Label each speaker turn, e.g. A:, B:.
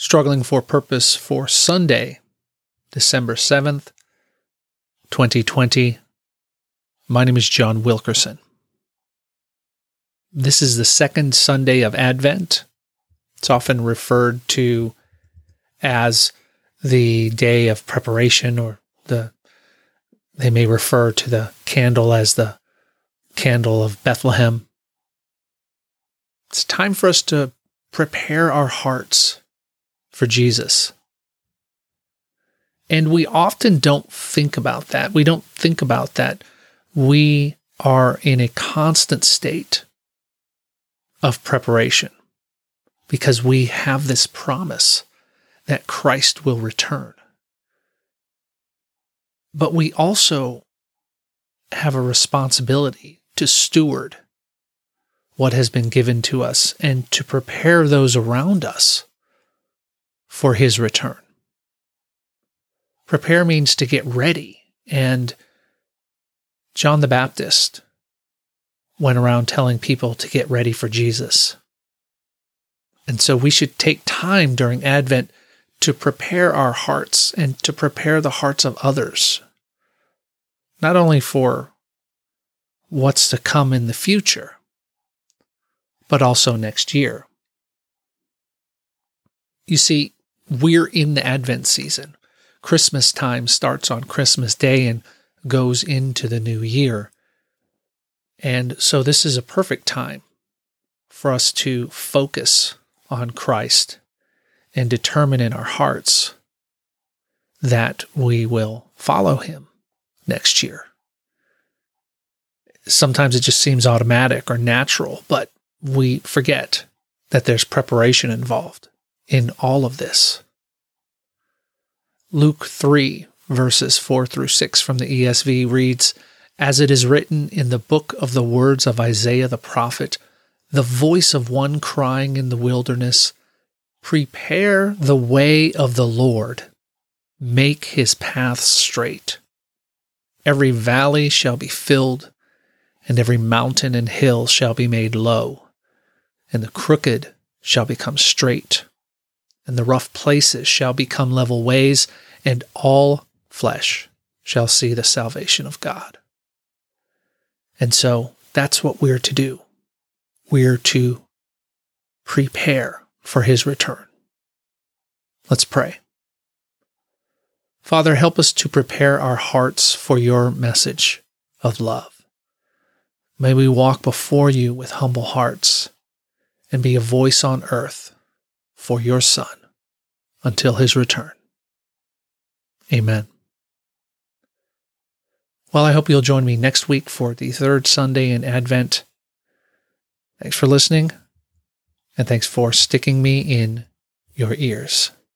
A: Struggling for Purpose for Sunday, December 7th, 2020. My name is John Wilkerson. This is the second Sunday of Advent. It's often referred to as the day of preparation, or the they may refer to the candle as the candle of Bethlehem. It's time for us to prepare our hearts for Jesus. And we often don't think about that. We don't think about that. We are in a constant state of preparation because we have this promise that Christ will return. But we also have a responsibility to steward what has been given to us and to prepare those around us for his return. Prepare means to get ready. And John the Baptist went around telling people to get ready for Jesus. And so we should take time during Advent to prepare our hearts and to prepare the hearts of others, not only for what's to come in the future, but also next year. You see, we're in the Advent season. Christmas time starts on Christmas Day and goes into the new year. And so this is a perfect time for us to focus on Christ and determine in our hearts that we will follow him next year. Sometimes it just seems automatic or natural, but we forget that there's preparation involved in all of this. Luke 3, verses 4 through 6 from the ESV reads As it is written in the book of the words of Isaiah the prophet, the voice of one crying in the wilderness, Prepare the way of the Lord, make his paths straight. Every valley shall be filled, and every mountain and hill shall be made low, and the crooked shall become straight and the rough places shall become level ways, and all flesh shall see the salvation of God. And so that's what we're to do. We're to prepare for his return. Let's pray. Father, help us to prepare our hearts for your message of love. May we walk before you with humble hearts and be a voice on earth for your Son until his return. Amen. Well, I hope you'll join me next week for the third Sunday in Advent. Thanks for listening, and thanks for sticking me in your ears.